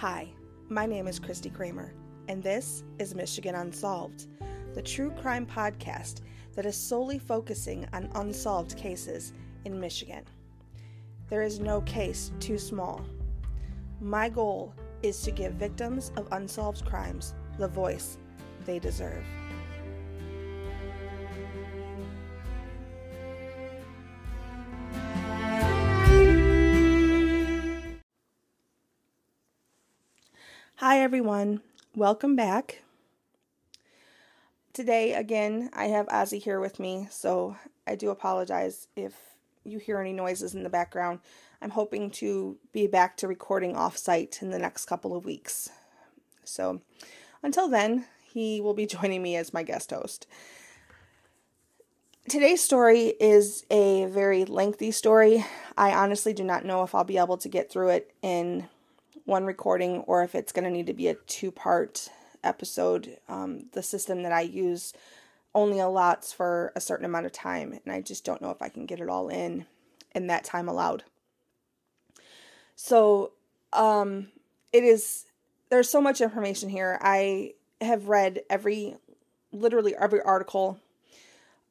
Hi, my name is Christy Kramer, and this is Michigan Unsolved, the true crime podcast that is solely focusing on unsolved cases in Michigan. There is no case too small. My goal is to give victims of unsolved crimes the voice they deserve. Everyone. Welcome back. Today, again, I have Ozzy here with me, so I do apologize if you hear any noises in the background. I'm hoping to be back to recording off site in the next couple of weeks. So, until then, he will be joining me as my guest host. Today's story is a very lengthy story. I honestly do not know if I'll be able to get through it in one recording or if it's going to need to be a two part episode. Um, the system that I use only allots for a certain amount of time, and I just don't know if I can get it all in in that time allowed. So, um, it is there's so much information here. I have read every literally every article,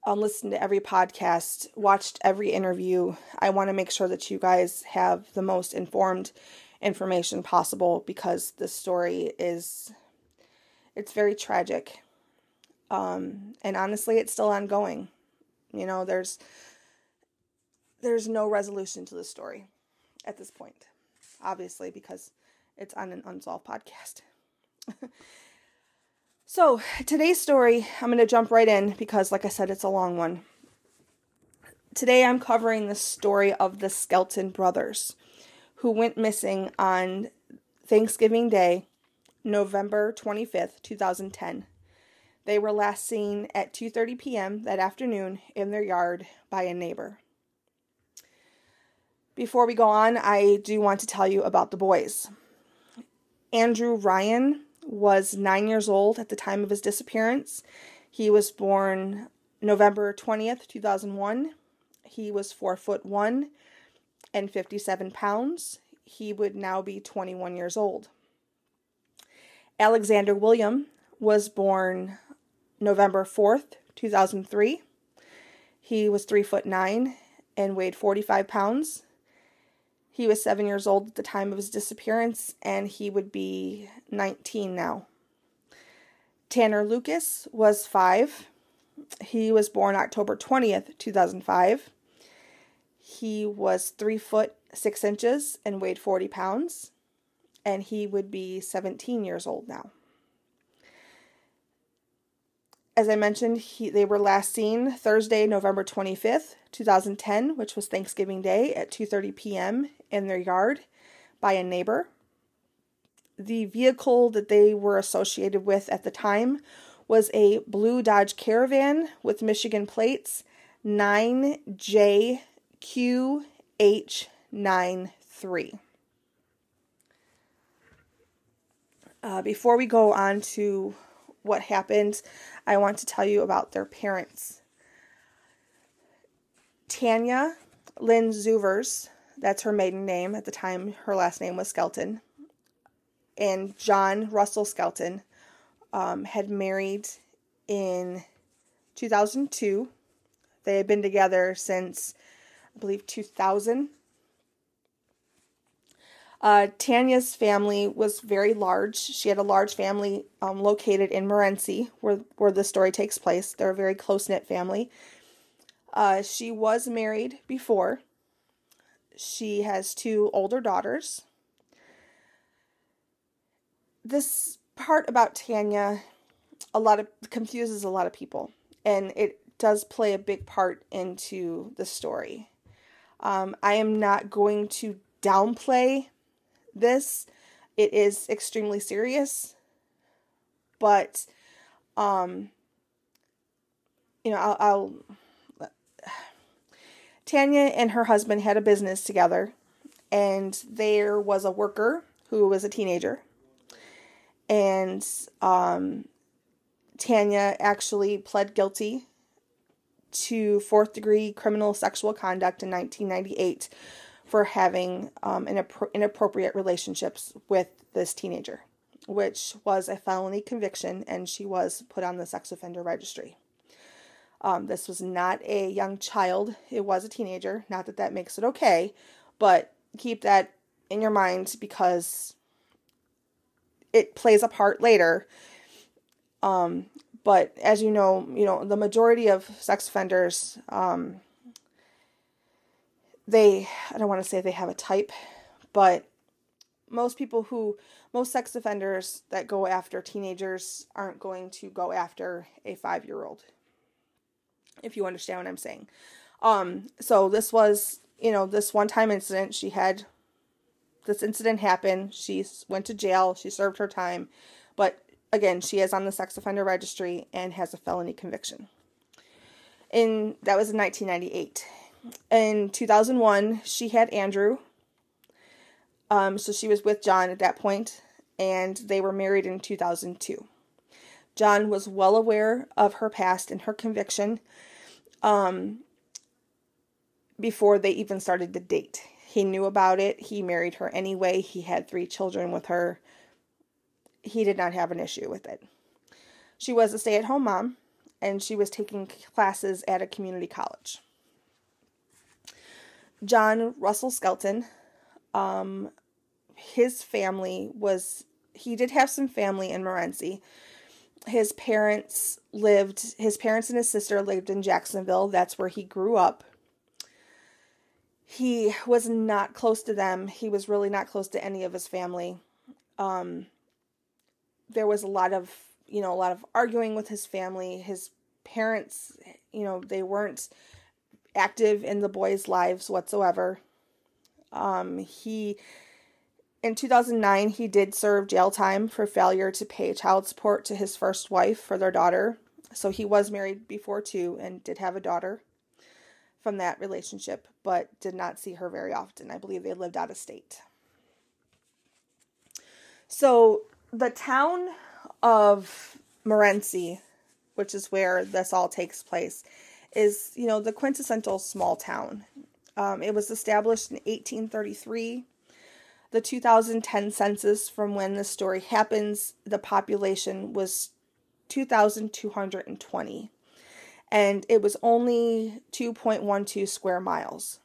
um, listened to every podcast, watched every interview. I want to make sure that you guys have the most informed information possible because the story is it's very tragic. Um, and honestly, it's still ongoing. You know, there's there's no resolution to the story at this point, obviously, because it's on an unsolved podcast. so, today's story, I'm going to jump right in because, like I said, it's a long one. Today, I'm covering the story of the Skelton brothers who went missing on Thanksgiving Day, November 25th, 2010. They were last seen at 2:30 p.m. that afternoon in their yard by a neighbor. Before we go on, I do want to tell you about the boys. Andrew Ryan was 9 years old at the time of his disappearance. He was born November 20th, 2001. He was 4 foot 1 and 57 pounds. He would now be 21 years old. Alexander William was born November 4th, 2003. He was 3 foot 9 and weighed 45 pounds. He was 7 years old at the time of his disappearance and he would be 19 now. Tanner Lucas was 5. He was born October 20th, 2005. He was three foot six inches and weighed 40 pounds, and he would be 17 years old now. As I mentioned, he, they were last seen Thursday, November 25th, 2010, which was Thanksgiving Day at 2:30 p.m. in their yard by a neighbor. The vehicle that they were associated with at the time was a blue Dodge Caravan with Michigan plates 9J QH93. Uh, before we go on to what happened, I want to tell you about their parents. Tanya Lynn Zuvers, that's her maiden name at the time, her last name was Skelton, and John Russell Skelton um, had married in 2002. They had been together since I believe 2000. Uh, Tanya's family was very large. She had a large family um, located in Morenci, where where the story takes place. They're a very close knit family. Uh, she was married before. She has two older daughters. This part about Tanya, a lot of confuses a lot of people, and it does play a big part into the story. Um, I am not going to downplay this. It is extremely serious, but um, you know, I'll, I'll Tanya and her husband had a business together, and there was a worker who was a teenager, and um, Tanya actually pled guilty to fourth degree criminal sexual conduct in 1998 for having um, inappropriate relationships with this teenager, which was a felony conviction, and she was put on the sex offender registry. Um, this was not a young child, it was a teenager. Not that that makes it okay, but keep that in your mind because it plays a part later. Um, but as you know, you know, the majority of sex offenders, um, they, I don't want to say they have a type, but most people who, most sex offenders that go after teenagers aren't going to go after a five year old. If you understand what I'm saying. Um, so this was, you know, this one time incident. She had this incident happen. She went to jail. She served her time. But again, she is on the sex offender registry and has a felony conviction. In that was in 1998. In 2001, she had Andrew. Um, so she was with John at that point, and they were married in 2002. John was well aware of her past and her conviction um, before they even started to date. He knew about it. He married her anyway. He had three children with her he did not have an issue with it. She was a stay at home mom and she was taking classes at a community college. John Russell Skelton, um, his family was, he did have some family in Morenci. His parents lived, his parents and his sister lived in Jacksonville. That's where he grew up. He was not close to them. He was really not close to any of his family. Um, there was a lot of you know a lot of arguing with his family. His parents you know they weren't active in the boys lives whatsoever. Um he in 2009 he did serve jail time for failure to pay child support to his first wife for their daughter. So he was married before too and did have a daughter from that relationship but did not see her very often. I believe they lived out of state. So the town of Morenci, which is where this all takes place, is you know the quintessential small town. Um, it was established in 1833. The 2010 census, from when the story happens, the population was 2,220, and it was only 2.12 square miles.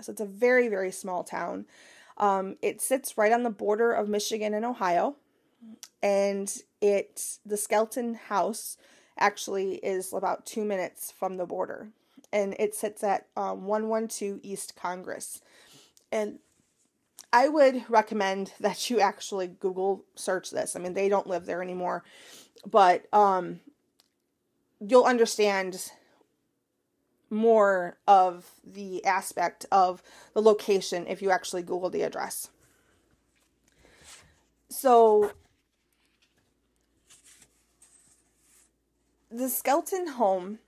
So it's a very very small town. Um, it sits right on the border of Michigan and Ohio and it the Skelton House actually is about two minutes from the border, and it sits at um, 112 East Congress, and I would recommend that you actually Google search this. I mean, they don't live there anymore, but um, you'll understand more of the aspect of the location if you actually Google the address. So the Skelton home,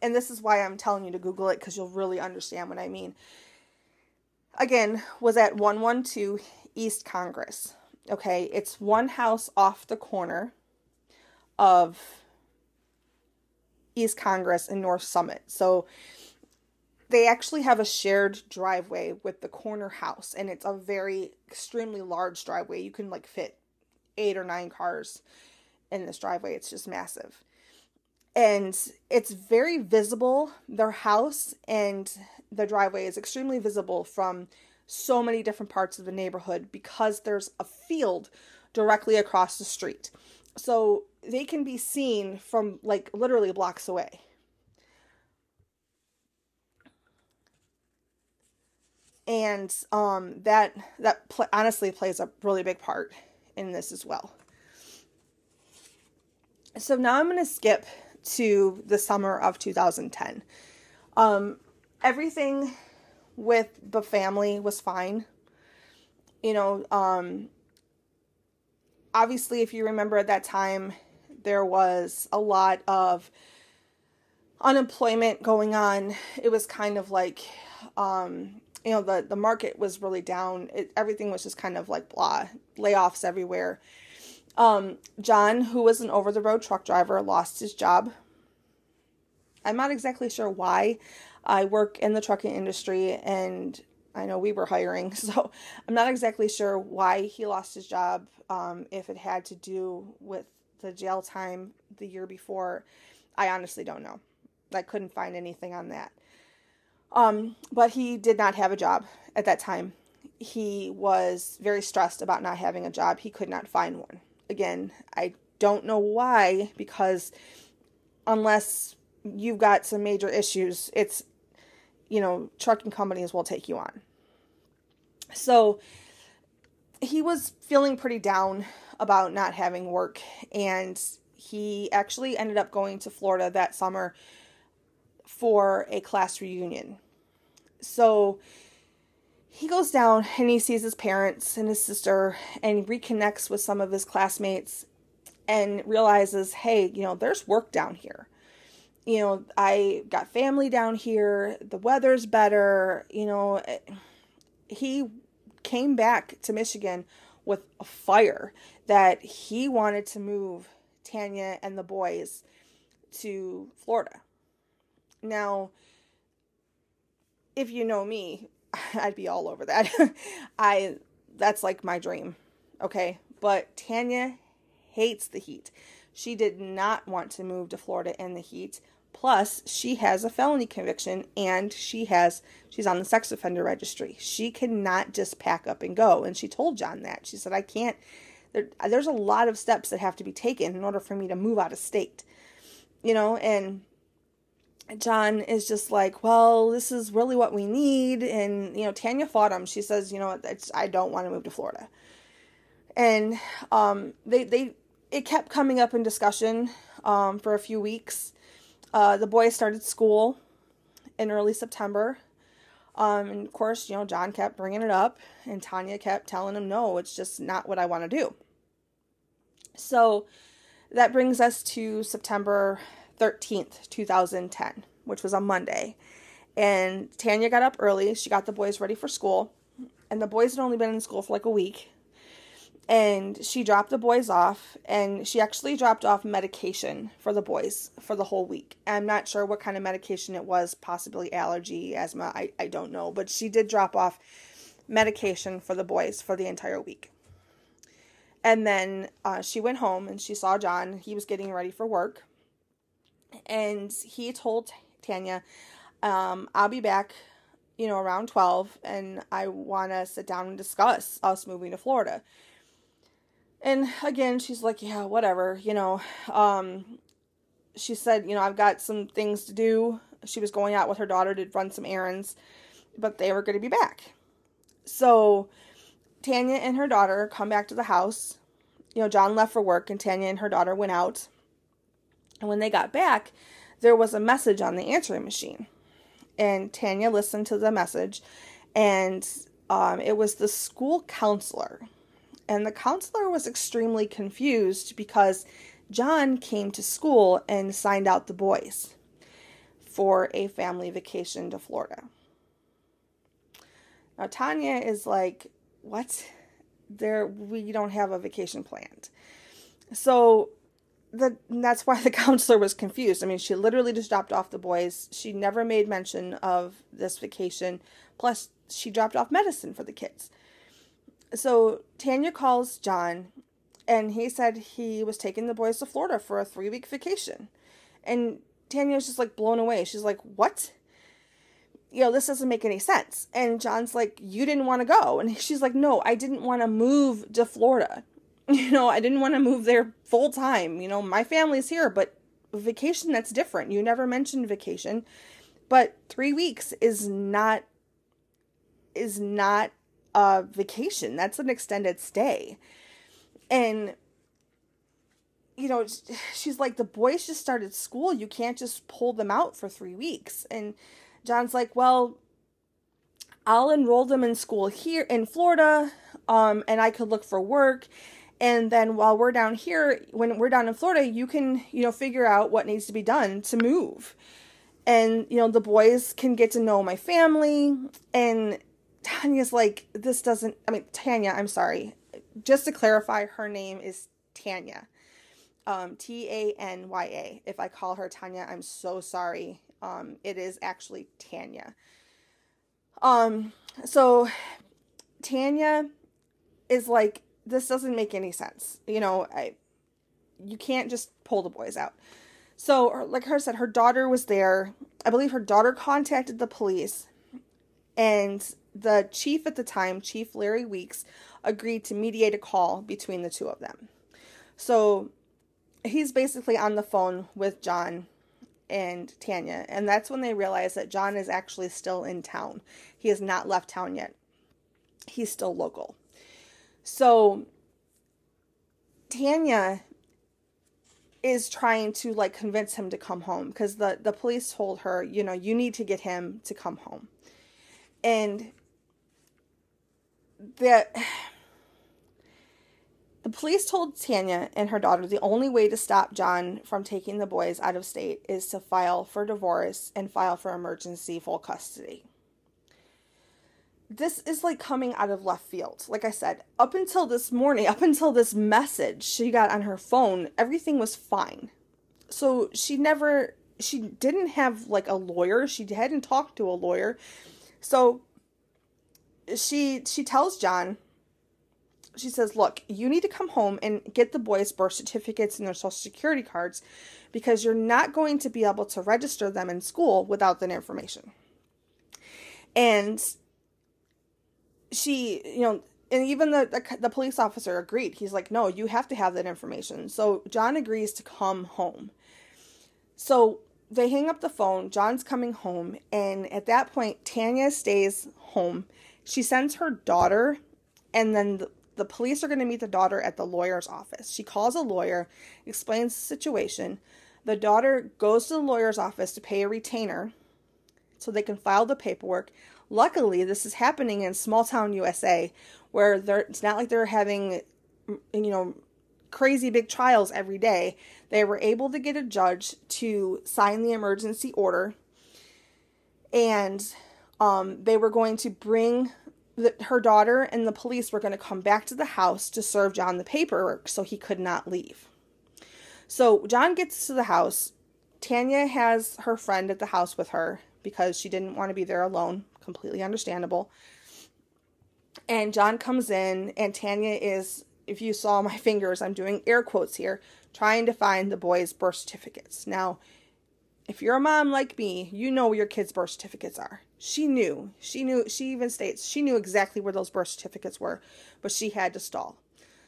and this is why I'm telling you to Google it because you'll really understand what I mean. Again, was at 112 East Congress. Okay, it's one house off the corner of East Congress and North Summit. So they actually have a shared driveway with the corner house, and it's a very extremely large driveway. You can like fit eight or nine cars in this driveway. It's just massive. And it's very visible. Their house and the driveway is extremely visible from so many different parts of the neighborhood because there's a field directly across the street. So they can be seen from like literally blocks away. And um, that that pl- honestly plays a really big part in this as well. So now I'm going to skip to the summer of 2010. Um, everything with the family was fine. You know, um, obviously, if you remember at that time, there was a lot of unemployment going on. It was kind of like, um, you know, the, the market was really down. It, everything was just kind of like blah, layoffs everywhere. Um, John, who was an over the road truck driver, lost his job. I'm not exactly sure why. I work in the trucking industry and I know we were hiring, so I'm not exactly sure why he lost his job. Um, if it had to do with the jail time the year before, I honestly don't know. I couldn't find anything on that. Um, but he did not have a job at that time. He was very stressed about not having a job. He could not find one. Again, I don't know why, because unless you've got some major issues, it's, you know, trucking companies will take you on. So he was feeling pretty down about not having work, and he actually ended up going to Florida that summer for a class reunion. So he goes down and he sees his parents and his sister and reconnects with some of his classmates and realizes, hey, you know, there's work down here. You know, I got family down here, the weather's better, you know. Eh, he came back to Michigan with a fire that he wanted to move Tanya and the boys to Florida. Now, if you know me, I'd be all over that. I that's like my dream. Okay? But Tanya hates the heat. She did not want to move to Florida in the heat. Plus, she has a felony conviction and she has she's on the sex offender registry. She cannot just pack up and go. And she told John that. She said, "I can't there, there's a lot of steps that have to be taken in order for me to move out of state." You know, and John is just like, well, this is really what we need. And, you know, Tanya fought him. She says, you know, I don't want to move to Florida. And um, they, they, it kept coming up in discussion um, for a few weeks. Uh, the boys started school in early September. Um, and of course, you know, John kept bringing it up, and Tanya kept telling him, no, it's just not what I want to do. So that brings us to September 13th, 2010, which was on Monday. And Tanya got up early. She got the boys ready for school. And the boys had only been in school for like a week. And she dropped the boys off. And she actually dropped off medication for the boys for the whole week. I'm not sure what kind of medication it was, possibly allergy, asthma. I, I don't know. But she did drop off medication for the boys for the entire week. And then uh, she went home and she saw John. He was getting ready for work and he told Tanya, um, I'll be back, you know, around 12, and I want to sit down and discuss us moving to Florida. And again, she's like, yeah, whatever, you know. Um, she said, you know, I've got some things to do. She was going out with her daughter to run some errands, but they were going to be back. So Tanya and her daughter come back to the house. You know, John left for work, and Tanya and her daughter went out and when they got back, there was a message on the answering machine. And Tanya listened to the message, and um, it was the school counselor. And the counselor was extremely confused because John came to school and signed out the boys for a family vacation to Florida. Now Tanya is like, "What? There we don't have a vacation planned." So the, that's why the counselor was confused. I mean, she literally just dropped off the boys. She never made mention of this vacation. Plus, she dropped off medicine for the kids. So Tanya calls John, and he said he was taking the boys to Florida for a three week vacation. And Tanya was just like blown away. She's like, What? You know, this doesn't make any sense. And John's like, You didn't want to go. And she's like, No, I didn't want to move to Florida. you know, I didn't want to move there full time. You know, my family's here, but vacation that's different. You never mentioned vacation. But 3 weeks is not is not a vacation. That's an extended stay. And you know, she's like the boys just started school. You can't just pull them out for 3 weeks. And John's like, "Well, I'll enroll them in school here in Florida, um, and I could look for work and then while we're down here when we're down in florida you can you know figure out what needs to be done to move and you know the boys can get to know my family and tanya's like this doesn't i mean tanya i'm sorry just to clarify her name is tanya Um, T A N Y A. If I call her Tanya, I'm so sorry. Um, it is actually Tanya. Um, so Tanya is like, this doesn't make any sense. You know, I, you can't just pull the boys out. So, like her said, her daughter was there. I believe her daughter contacted the police, and the chief at the time, Chief Larry Weeks, agreed to mediate a call between the two of them. So, he's basically on the phone with John and Tanya, and that's when they realize that John is actually still in town. He has not left town yet. He's still local. So, Tanya is trying to like convince him to come home because the the police told her, you know, you need to get him to come home. And the the police told Tanya and her daughter the only way to stop John from taking the boys out of state is to file for divorce and file for emergency full custody this is like coming out of left field. Like I said, up until this morning, up until this message she got on her phone, everything was fine. So she never, she didn't have like a lawyer. She hadn't talked to a lawyer. So she, she tells John, she says, Look, you need to come home and get the boys' birth certificates and their social security cards because you're not going to be able to register them in school without that information. And she, you know, and even the, the, the police officer agreed. He's like, "No, you have to have that information." So John agrees to come home. So they hang up the phone. John's coming home, and at that point, Tanya stays home. She sends her daughter, and then the, the police are going to meet the daughter at the lawyer's office. She calls a lawyer, explains the situation. The daughter goes to the lawyer's office to pay a retainer so they can file the paperwork. Luckily, this is happening in small town USA where it's not like they're having, you know, crazy big trials every day. They were able to get a judge to sign the emergency order and um, they were going to bring the, her daughter and the police were going to come back to the house to serve John the paperwork so he could not leave. So John gets to the house. Tanya has her friend at the house with her because she didn't want to be there alone completely understandable. And John comes in, and Tanya is, if you saw my fingers, I'm doing air quotes here, trying to find the boys' birth certificates. Now, if you're a mom like me, you know where your kids' birth certificates are. She knew. She knew. She even states she knew exactly where those birth certificates were, but she had to stall.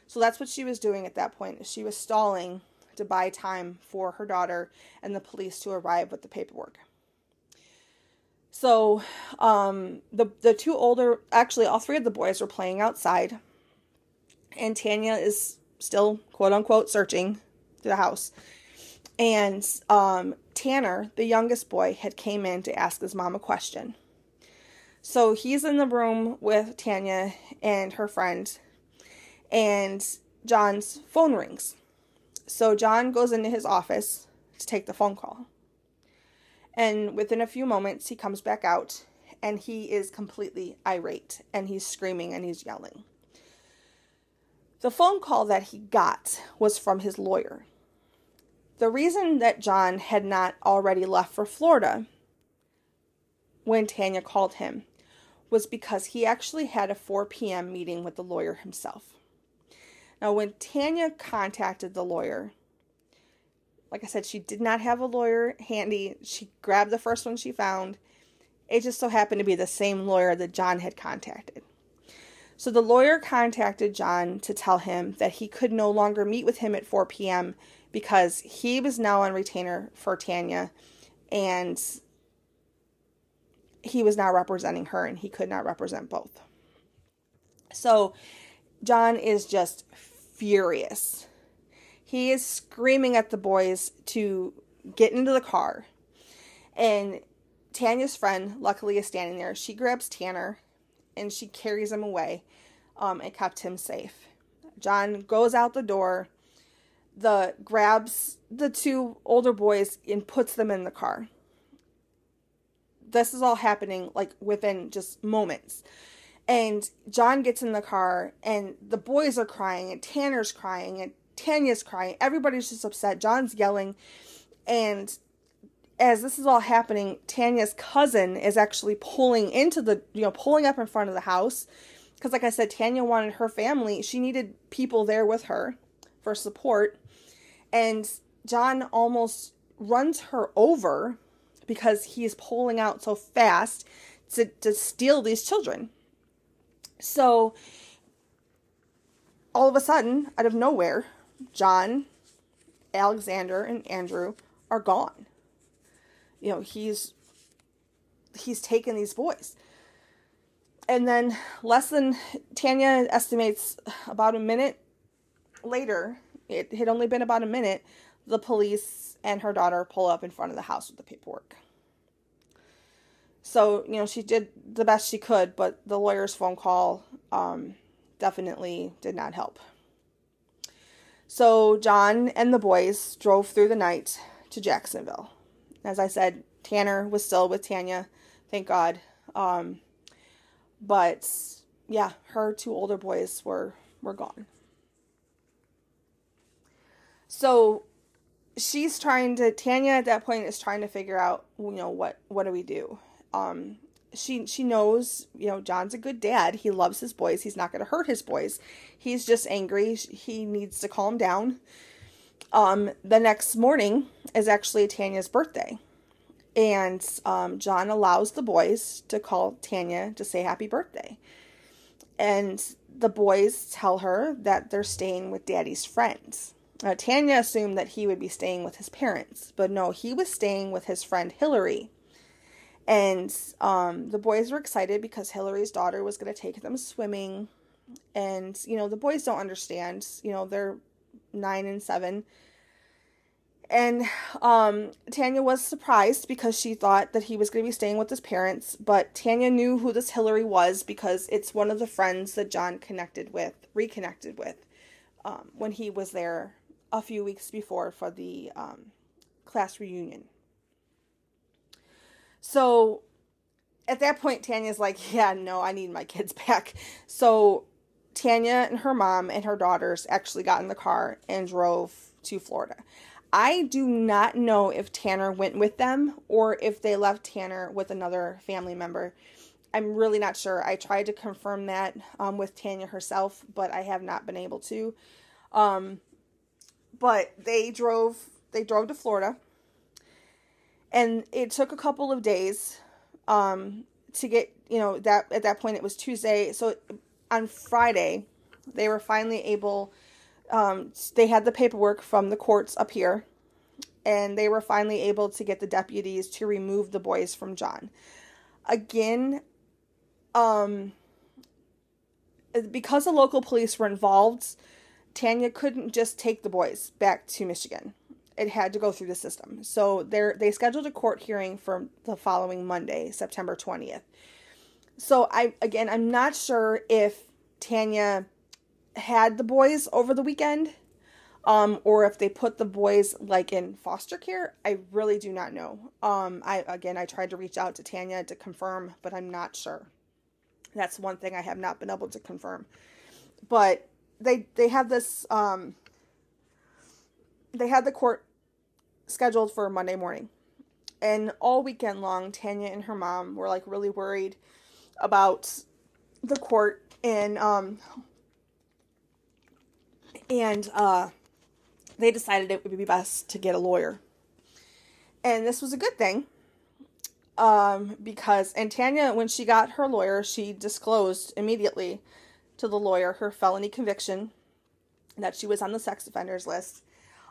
So that's what she was doing at that point. She was stalling to buy time for her daughter and the police to arrive with the paperwork. So, um, the the two older, actually, all three of the boys were playing outside, and Tanya is still quote unquote searching the house. And um, Tanner, the youngest boy, had came in to ask his mom a question. So he's in the room with Tanya and her friend, and John's phone rings. So John goes into his office to take the phone call. And within a few moments, he comes back out and he is completely irate and he's screaming and he's yelling. The phone call that he got was from his lawyer. The reason that John had not already left for Florida when Tanya called him was because he actually had a 4 p.m. meeting with the lawyer himself. Now, when Tanya contacted the lawyer, like I said, she did not have a lawyer handy. She grabbed the first one she found. It just so happened to be the same lawyer that John had contacted. So the lawyer contacted John to tell him that he could no longer meet with him at 4 p.m. because he was now on retainer for Tanya and he was now representing her and he could not represent both. So John is just furious he is screaming at the boys to get into the car. And Tanya's friend, luckily, is standing there. She grabs Tanner and she carries him away um, and kept him safe. John goes out the door, the grabs the two older boys and puts them in the car. This is all happening like within just moments. And John gets in the car and the boys are crying and Tanner's crying and Tanya's crying. Everybody's just upset. John's yelling. And as this is all happening, Tanya's cousin is actually pulling into the, you know, pulling up in front of the house. Because, like I said, Tanya wanted her family, she needed people there with her for support. And John almost runs her over because he's pulling out so fast to, to steal these children. So, all of a sudden, out of nowhere, John, Alexander, and Andrew are gone. You know, he's he's taken these boys. And then less than Tanya estimates about a minute later, it had only been about a minute, the police and her daughter pull up in front of the house with the paperwork. So, you know, she did the best she could, but the lawyer's phone call um, definitely did not help. So, John and the boys drove through the night to Jacksonville. As I said, Tanner was still with Tanya, thank God. Um, but yeah, her two older boys were were gone. So she's trying to Tanya at that point is trying to figure out, you know, what what do we do? Um she she knows, you know, John's a good dad. He loves his boys. He's not going to hurt his boys. He's just angry. He needs to calm down. Um the next morning is actually Tanya's birthday. And um, John allows the boys to call Tanya to say happy birthday. And the boys tell her that they're staying with daddy's friends. Tanya assumed that he would be staying with his parents, but no, he was staying with his friend Hillary. And um, the boys were excited because Hillary's daughter was going to take them swimming. And, you know, the boys don't understand. You know, they're nine and seven. And um, Tanya was surprised because she thought that he was going to be staying with his parents. But Tanya knew who this Hillary was because it's one of the friends that John connected with, reconnected with, um, when he was there a few weeks before for the um, class reunion. So at that point, Tanya's like, Yeah, no, I need my kids back. So Tanya and her mom and her daughters actually got in the car and drove to Florida. I do not know if Tanner went with them or if they left Tanner with another family member. I'm really not sure. I tried to confirm that um, with Tanya herself, but I have not been able to. Um, but they drove they drove to Florida and it took a couple of days um, to get you know that at that point it was Tuesday. So on Friday they were finally able um, they had the paperwork from the courts up here. And they were finally able to get the deputies to remove the boys from John. Again um because the local police were involved Tanya couldn't just take the boys back to Michigan. It had to go through the system. So they they scheduled a court hearing for the following Monday, September 20th. So I again I'm not sure if Tanya had the boys over the weekend um or if they put the boys like in foster care. I really do not know. Um I again I tried to reach out to Tanya to confirm, but I'm not sure. That's one thing I have not been able to confirm. But they they had this um they had the court scheduled for Monday morning. And all weekend long, Tanya and her mom were like really worried about the court and um and uh they decided it would be best to get a lawyer. And this was a good thing. Um because and Tanya when she got her lawyer, she disclosed immediately to the lawyer her felony conviction, that she was on the sex offenders list.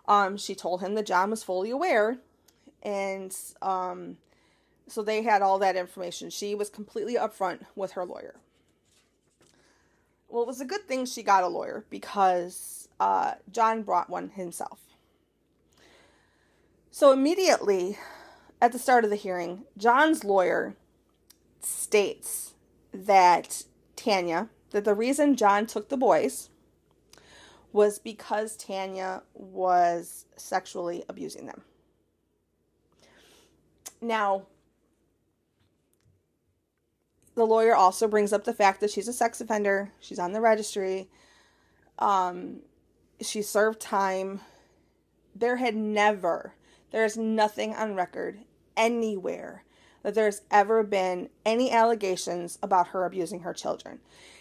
Um, she told him that John was fully aware, and um, so they had all that information. She was completely upfront with her lawyer. Well, it was a good thing she got a lawyer because uh, John brought one himself. So immediately at the start of the hearing, John's lawyer states that Tanya, that the reason John took the boys was because Tanya was sexually abusing them. Now, the lawyer also brings up the fact that she's a sex offender, she's on the registry, um, she served time. There had never, there is nothing on record anywhere that there's ever been any allegations about her abusing her children.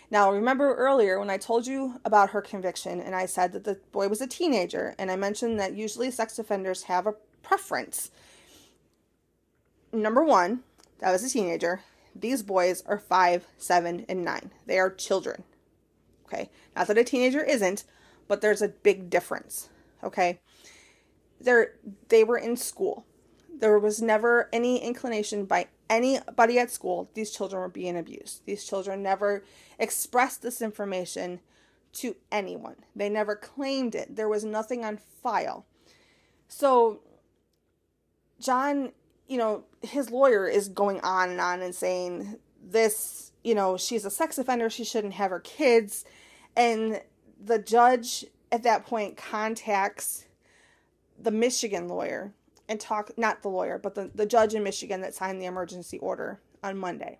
Now, remember earlier when I told you about her conviction and I said that the boy was a teenager, and I mentioned that usually sex offenders have a preference. Number one, that was a teenager. These boys are five, seven, and nine. They are children. Okay. Not that a teenager isn't, but there's a big difference. Okay. They're they were in school. There was never any inclination by anybody at school these children were being abused. These children never expressed this information to anyone. They never claimed it. There was nothing on file. So John, you know, his lawyer is going on and on and saying this, you know, she's a sex offender, she shouldn't have her kids. And the judge at that point contacts the Michigan lawyer and talk not the lawyer, but the, the judge in Michigan that signed the emergency order on Monday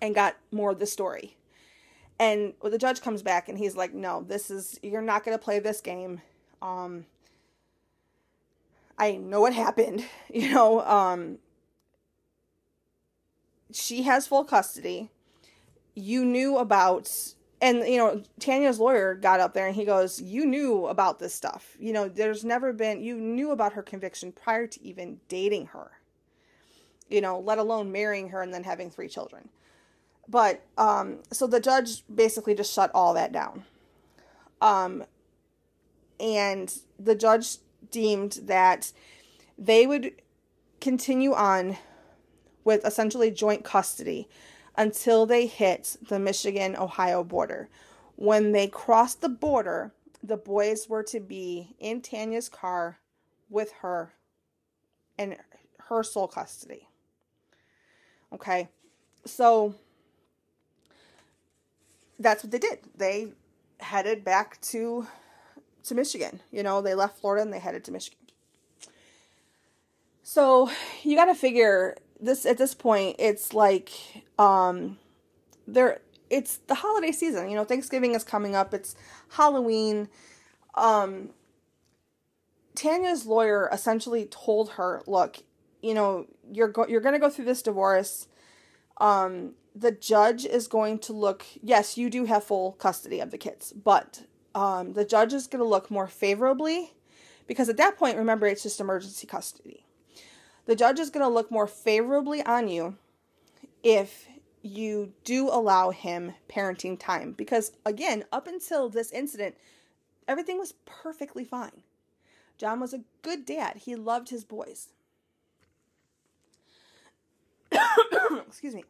and got more of the story. And well, the judge comes back and he's like, No, this is you're not gonna play this game. Um I know what happened, you know, um she has full custody. You knew about and you know tanya's lawyer got up there and he goes you knew about this stuff. You know there's never been you knew about her conviction prior to even dating her you know let alone marrying her and then having three children. But um so the judge basically just shut all that down. Um and the judge deemed that they would continue on with essentially joint custody until they hit the Michigan Ohio border. When they crossed the border, the boys were to be in Tanya's car with her in her sole custody. Okay, so that's what they did. They headed back to to Michigan. You know, they left Florida and they headed to Michigan. So you got to figure this at this point it's like um there it's the holiday season you know thanksgiving is coming up it's halloween. Um tanya's lawyer essentially told her look you know you're go- you're going to go through this divorce. Um the judge is going to look yes you do have full custody of the kids but um the judge is going to look more favorably because at that point remember it's just emergency custody the judge is going to look more favorably on you if you do allow him parenting time. Because, again, up until this incident, everything was perfectly fine. John was a good dad, he loved his boys. Excuse me.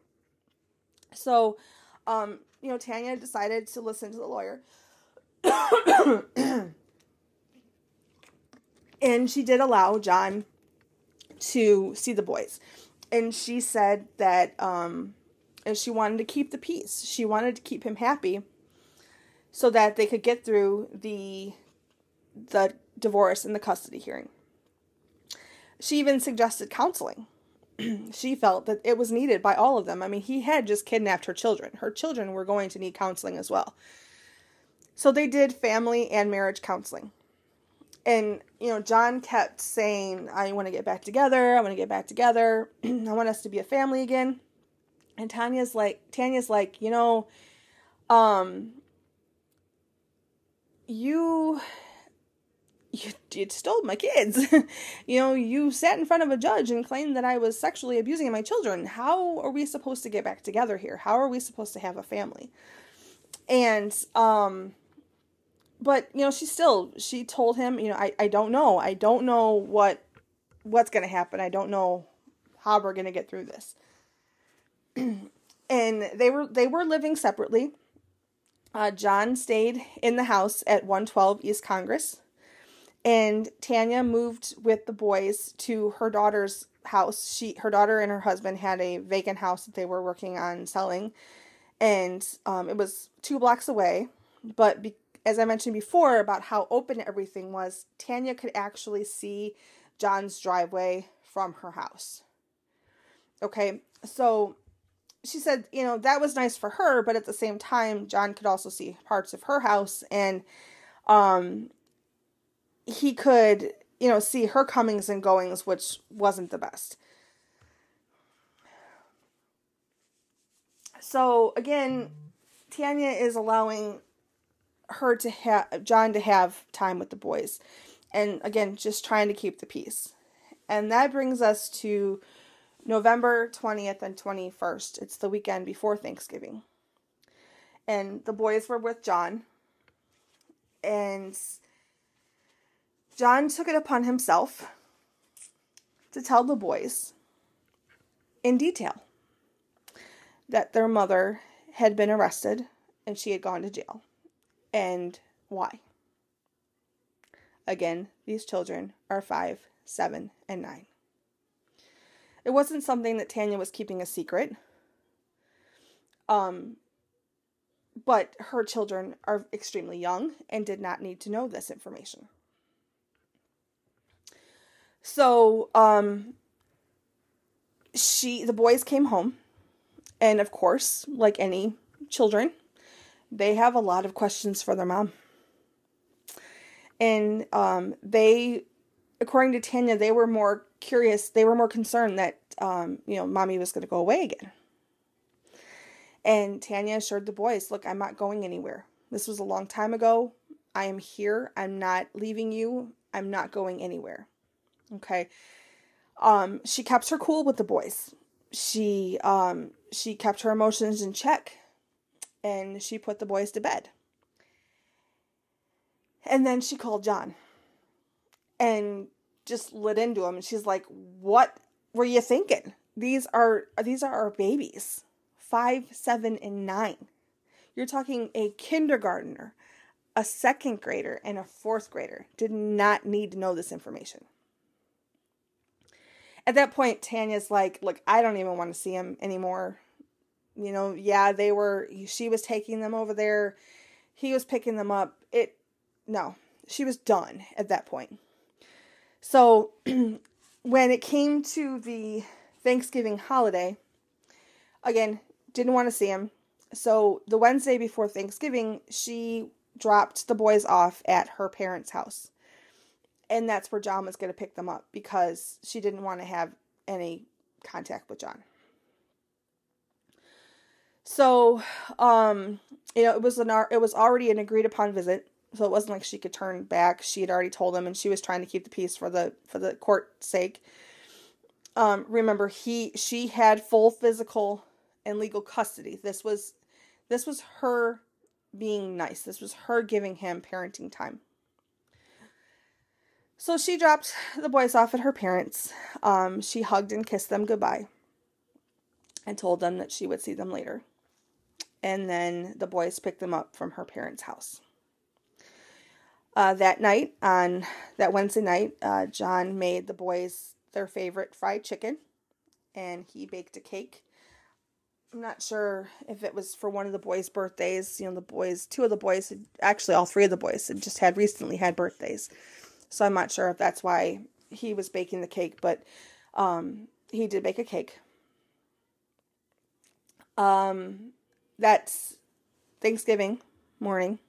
So, um, you know, Tanya decided to listen to the lawyer. and she did allow John to see the boys. And she said that um, and she wanted to keep the peace. She wanted to keep him happy so that they could get through the the divorce and the custody hearing. She even suggested counseling. she felt that it was needed by all of them. I mean, he had just kidnapped her children. Her children were going to need counseling as well. So they did family and marriage counseling and you know john kept saying i want to get back together i want to get back together i want us to be a family again. And tanya's like tanya's like you know um you you, you stole my kids. You know you sat in front of a judge and claimed that i was sexually abusing my children. How are we supposed to get back together here? How are we supposed to have a family? And um but you know she still she told him you know i, I don't know. I don't know what what's going to happen. I don't know how we're going to get through this. And they were they were living separately. Uh, john stayed in the house at 112 east congress. And tanya moved with the boys to her daughter's house. She her daughter and her husband had a vacant house that they were working on selling. And um, it was two blocks away. But as I mentioned before about how open everything was, Tanya could actually see John's driveway from her house. Okay, so she said, you know, that was nice for her, but at the same time, John could also see parts of her house. And um, he could, you know, see her comings and goings, which wasn't the best. So again, Tanya is allowing her to have John to have time with the boys. And again, just trying to keep the peace. And that brings us to November 20th and 21st. It's the weekend before Thanksgiving. And the boys were with John. And John took it upon himself to tell the boys in detail that their mother had been arrested and she had gone to jail. And why? Again, these children are five, seven, and nine. It wasn't something that Tanya was keeping a secret. Um, but her children are extremely young and did not need to know this information. So, um, she, the boys came home, and of course, like any children, they have a lot of questions for their mom. And um, they, according to Tanya, they were more curious, they were more concerned that, um, you know, mommy was going to go away again. And Tanya assured the boys, look, I'm not going anywhere. This was a long time ago. I am here. I'm not leaving you. I'm not going anywhere. Okay. Um, she kept her cool with the boys. She um she kept her emotions in check and she put the boys to bed. And then she called John and just lit into him and she's like, "What were you thinking? These are these are our babies. 5, 7 and 9. You're talking a kindergartner, a second grader and a fourth grader did not need to know this information." At that point Tanya's like, "Look, I don't even want to see him anymore you know, yeah, they were, she was taking them over there. He was picking them up. It, no, she was done at that point. So when it came to the Thanksgiving holiday, again, didn't want to see him. So the Wednesday before Thanksgiving, she dropped the boys off at her parents' house. And that's where John was going to pick them up because she didn't want to have any contact with John. So, um, you know, it was an it was already an agreed upon visit, so it wasn't like she could turn back. She had already told him, and she was trying to keep the peace for the for the court's sake. Um, remember, he she had full physical and legal custody. This was this was her being nice. This was her giving him parenting time. So she dropped the boys off at her parents. Um, she hugged and kissed them goodbye and told them that she would see them later and then the boys picked them up from her parents' house. Uh, that night, on that Wednesday night, uh, John made the boys their favorite fried chicken, and he baked a cake. I'm not sure if it was for one of the boys' birthdays. You know, the boys, two of the boys, had, actually all three of the boys, had just had recently had birthdays. So I'm not sure if that's why he was baking the cake, but um, he did bake a cake. Um, that's Thanksgiving morning.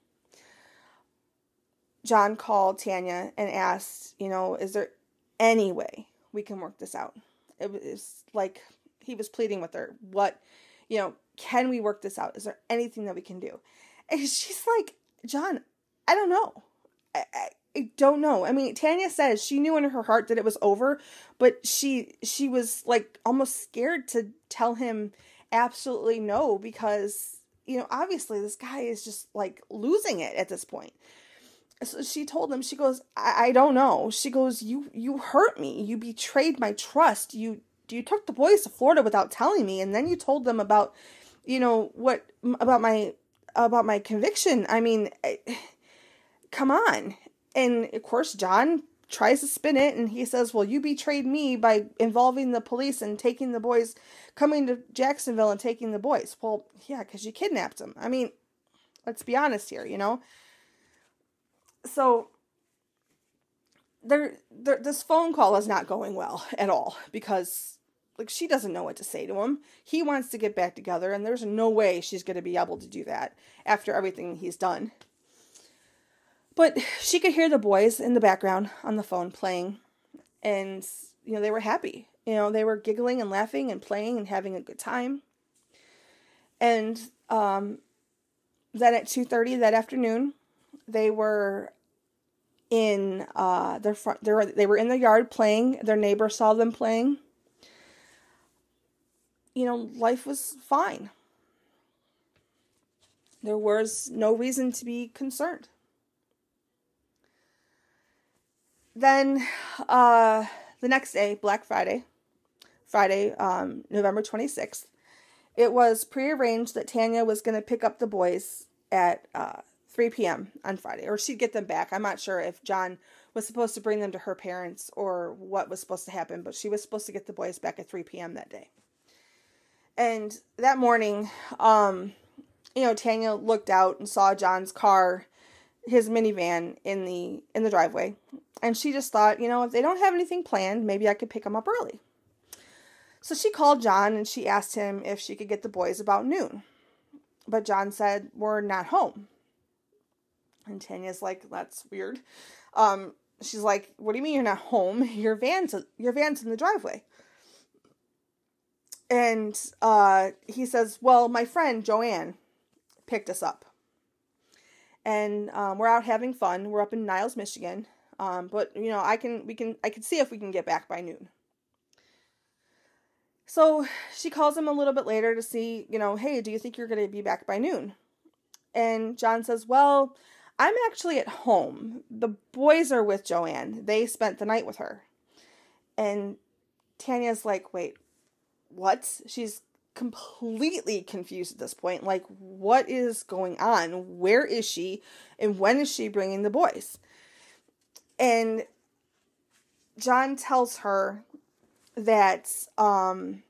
John called Tanya and asked, you know, is there any way we can work this out? It was like he was pleading with her. What, you know, can we work this out? Is there anything that we can do? And she's like, John, I don't know. I, I, I don't know. I mean, Tanya says she knew in her heart that it was over, but she she was like almost scared to tell him absolutely no because you know obviously this guy is just like losing it at this point. So she told him she goes I, I don't know. She goes you you hurt me. You betrayed my trust. You you took the boys to florida without telling me and then you told them about you know what about my about my conviction. I mean I, come on. And of course john tries to spin it and he says, Well, you betrayed me by involving the police and taking the boys, coming to Jacksonville and taking the boys. Well, yeah, because you kidnapped them. I mean, let's be honest here, you know? So, there, there, this phone call is not going well at all because, like, she doesn't know what to say to him. He wants to get back together, and there's no way she's going to be able to do that after everything he's done. But she could hear the boys in the background on the phone playing, and you know they were happy. You know they were giggling and laughing and playing and having a good time. And um, then at two thirty that afternoon, they were in uh, their front. They were they were in the yard playing. Their neighbor saw them playing. You know, life was fine. There was no reason to be concerned. Then uh, the next day, Black Friday, Friday, um, November 26th, it was prearranged that Tanya was going to pick up the boys at uh, 3 p.m. on Friday, or she'd get them back. I'm not sure if John was supposed to bring them to her parents or what was supposed to happen, but she was supposed to get the boys back at 3 p.m. that day. And that morning, um, you know, Tanya looked out and saw John's car, his minivan in the in the driveway, and she just thought, you know, if they don't have anything planned, maybe I could pick them up early. So she called John and she asked him if she could get the boys about noon. But John said, We're not home. And Tanya's like, That's weird. Um, she's like, What do you mean you're not home? Your van's your van's in the driveway. And uh, he says, Well, my friend Joanne picked us up. And um, we're out having fun. We're up in Niles, Michigan. Um, but you know, I can we can I can see if we can get back by noon. So she calls him a little bit later to see, you know, hey, do you think you're going to be back by noon? And John says, well, I'm actually at home. The boys are with Joanne. They spent the night with her. And Tanya's like, wait, what? She's completely confused at this point. Like, what is going on? Where is she? And when is she bringing the boys? And John tells her that um,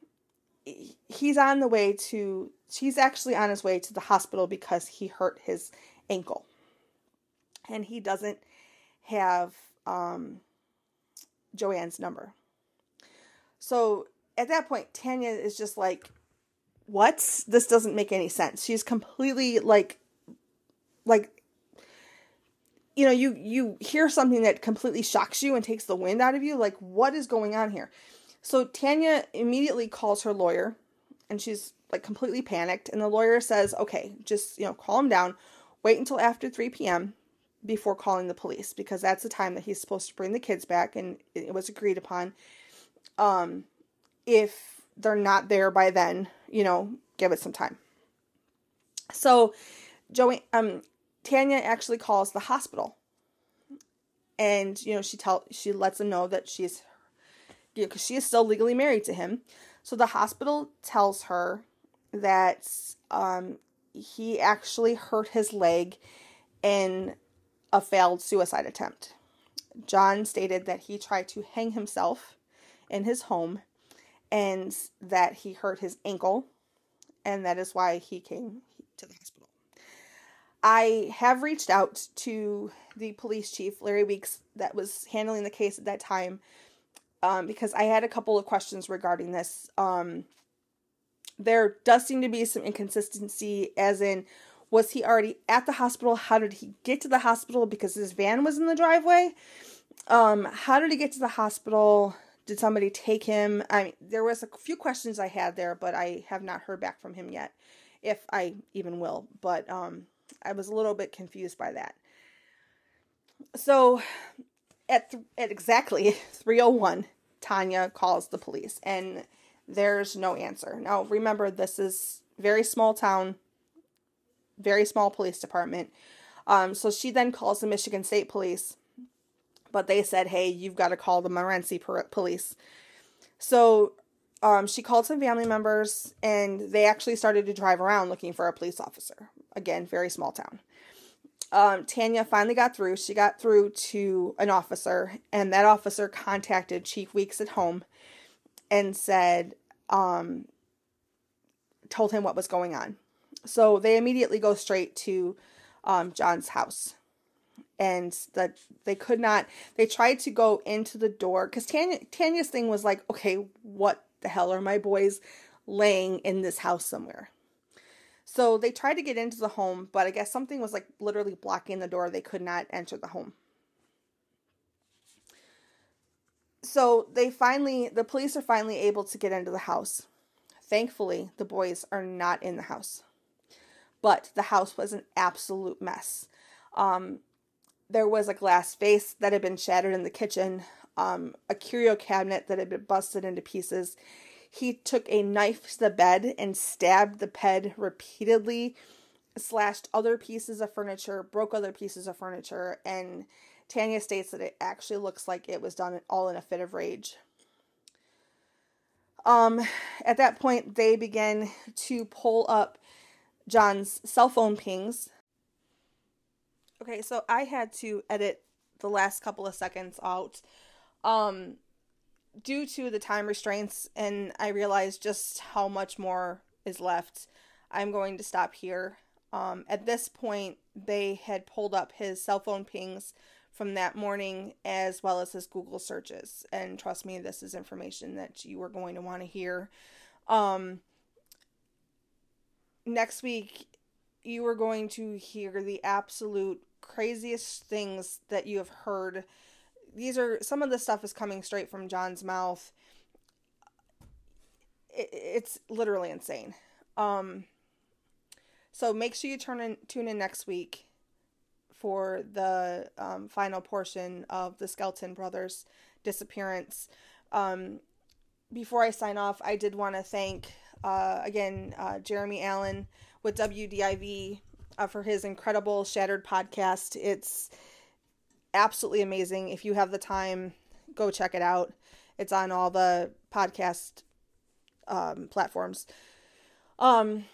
he's on the way to, she's actually on his way to the hospital because he hurt his ankle. And he doesn't have um, Joanne's number. So at that point, Tanya is just like, what? This doesn't make any sense. She's completely like, like, you know, you you hear something that completely shocks you and takes the wind out of you. Like, what is going on here? So Tanya immediately calls her lawyer, and she's like completely panicked. And the lawyer says, "Okay, just you know, calm down. Wait until after 3 p.m. before calling the police because that's the time that he's supposed to bring the kids back, and it was agreed upon. Um, if they're not there by then, you know, give it some time. So, Joey, um, Tanya actually calls the hospital, and you know she tell she lets them know that she's, you know, because she is still legally married to him. So the hospital tells her that um, he actually hurt his leg in a failed suicide attempt. John stated that he tried to hang himself in his home and that he hurt his ankle, and that is why he came to the hospital. I have reached out to the police chief, Larry Weeks, that was handling the case at that time, um, because I had a couple of questions regarding this. Um, there does seem to be some inconsistency, as in, was he already at the hospital? How did he get to the hospital? Because his van was in the driveway. Um, how did he get to the hospital? Did somebody take him? I mean, there was a few questions I had there, but I have not heard back from him yet, if I even will. But um, I was a little bit confused by that. So, at th- at exactly 301, Tanya calls the police, and there's no answer. Now, remember, this is very small town, very small police department. Um, so she then calls the Michigan State Police but they said, hey, you've got to call the Morenci police. So um, she called some family members and they actually started to drive around looking for a police officer. Again, very small town. Um, Tanya finally got through. She got through to an officer, and that officer contacted Chief Weeks at home and said, um, told him what was going on. So they immediately go straight to um, John's house and that they could not they tried to go into the door because Tanya Tanya's thing was like, okay, what the hell are my boys laying in this house somewhere? So they tried to get into the home, but I guess something was like literally blocking the door. They could not enter the home. So they finally, the police are finally able to get into the house. Thankfully, the boys are not in the house. But the house was an absolute mess. Um, there was a glass vase that had been shattered in the kitchen, um, a curio cabinet that had been busted into pieces. He took a knife to the bed and stabbed the bed repeatedly, slashed other pieces of furniture, broke other pieces of furniture, and Tanya states that it actually looks like it was done all in a fit of rage. Um, at that point, they begin to pull up John's cell phone pings. Okay, so I had to edit the last couple of seconds out um, due to the time restraints, and I realized just how much more is left. I'm going to stop here. Um, at this point, they had pulled up his cell phone pings from that morning as well as his Google searches. And trust me, this is information that you are going to want to hear. Um, next week, you are going to hear the absolute craziest things that you have heard. These are some of the stuff is coming straight from John's mouth. It, it's literally insane. Um, so make sure you turn in, tune in next week for the um, final portion of the Skelton brothers' disappearance. Um, before I sign off, I did want to thank uh, again uh, Jeremy Allen with WDIV uh, for his incredible Shattered podcast. It's absolutely amazing. If you have the time, go check it out. It's on all the podcast um, platforms. Um,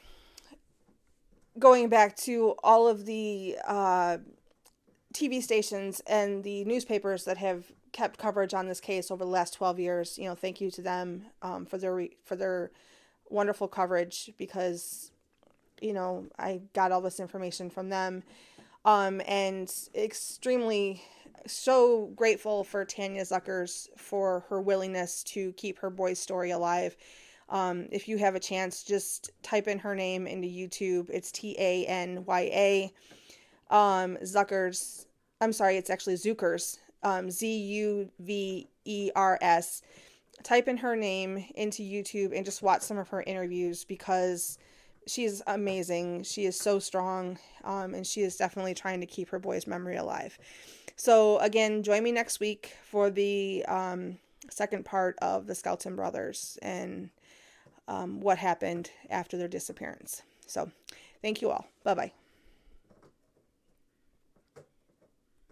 going back to all of the uh, TV stations and the newspapers that have kept coverage on this case over the last 12 years, you know, thank you to them um, for their for their wonderful coverage because you know I got all this information from them, um, and extremely so grateful for Tanya Zuckers for her willingness to keep her boy's story alive. Um, if you have a chance, just type in her name into YouTube. It's T A N Y A. Um, Zuckers. I'm sorry, it's actually Zuvers. Um, Z U V E R S. Type in her name into YouTube and just watch some of her interviews because she's amazing. She is so strong, um, and she is definitely trying to keep her boy's memory alive. So, again, join me next week for the um, second part of the Skelton brothers and um, what happened after their disappearance. So, thank you all. Bye bye.